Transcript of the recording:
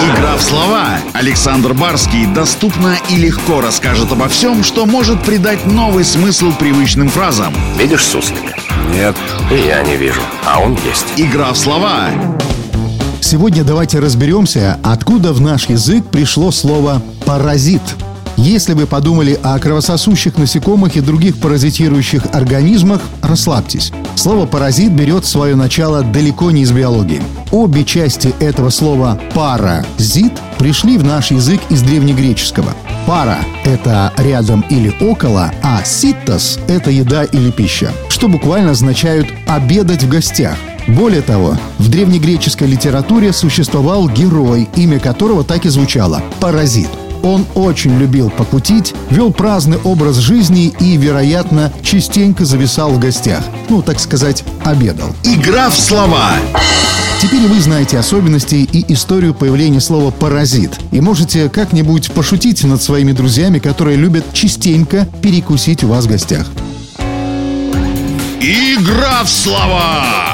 Игра в слова. Александр Барский доступно и легко расскажет обо всем, что может придать новый смысл привычным фразам. Видишь суслика? Нет. И я не вижу, а он есть. Игра в слова. Сегодня давайте разберемся, откуда в наш язык пришло слово «паразит». Если вы подумали о кровососущих насекомых и других паразитирующих организмах, расслабьтесь. Слово «паразит» берет свое начало далеко не из биологии. Обе части этого слова «паразит» пришли в наш язык из древнегреческого. «Пара» — это рядом или около, а «ситтос» — это еда или пища, что буквально означают «обедать в гостях». Более того, в древнегреческой литературе существовал герой, имя которого так и звучало – «Паразит». Он очень любил покутить, вел праздный образ жизни и, вероятно, частенько зависал в гостях. Ну, так сказать, обедал. Игра в слова. Теперь вы знаете особенности и историю появления слова «паразит». И можете как-нибудь пошутить над своими друзьями, которые любят частенько перекусить у вас в гостях. Игра в слова!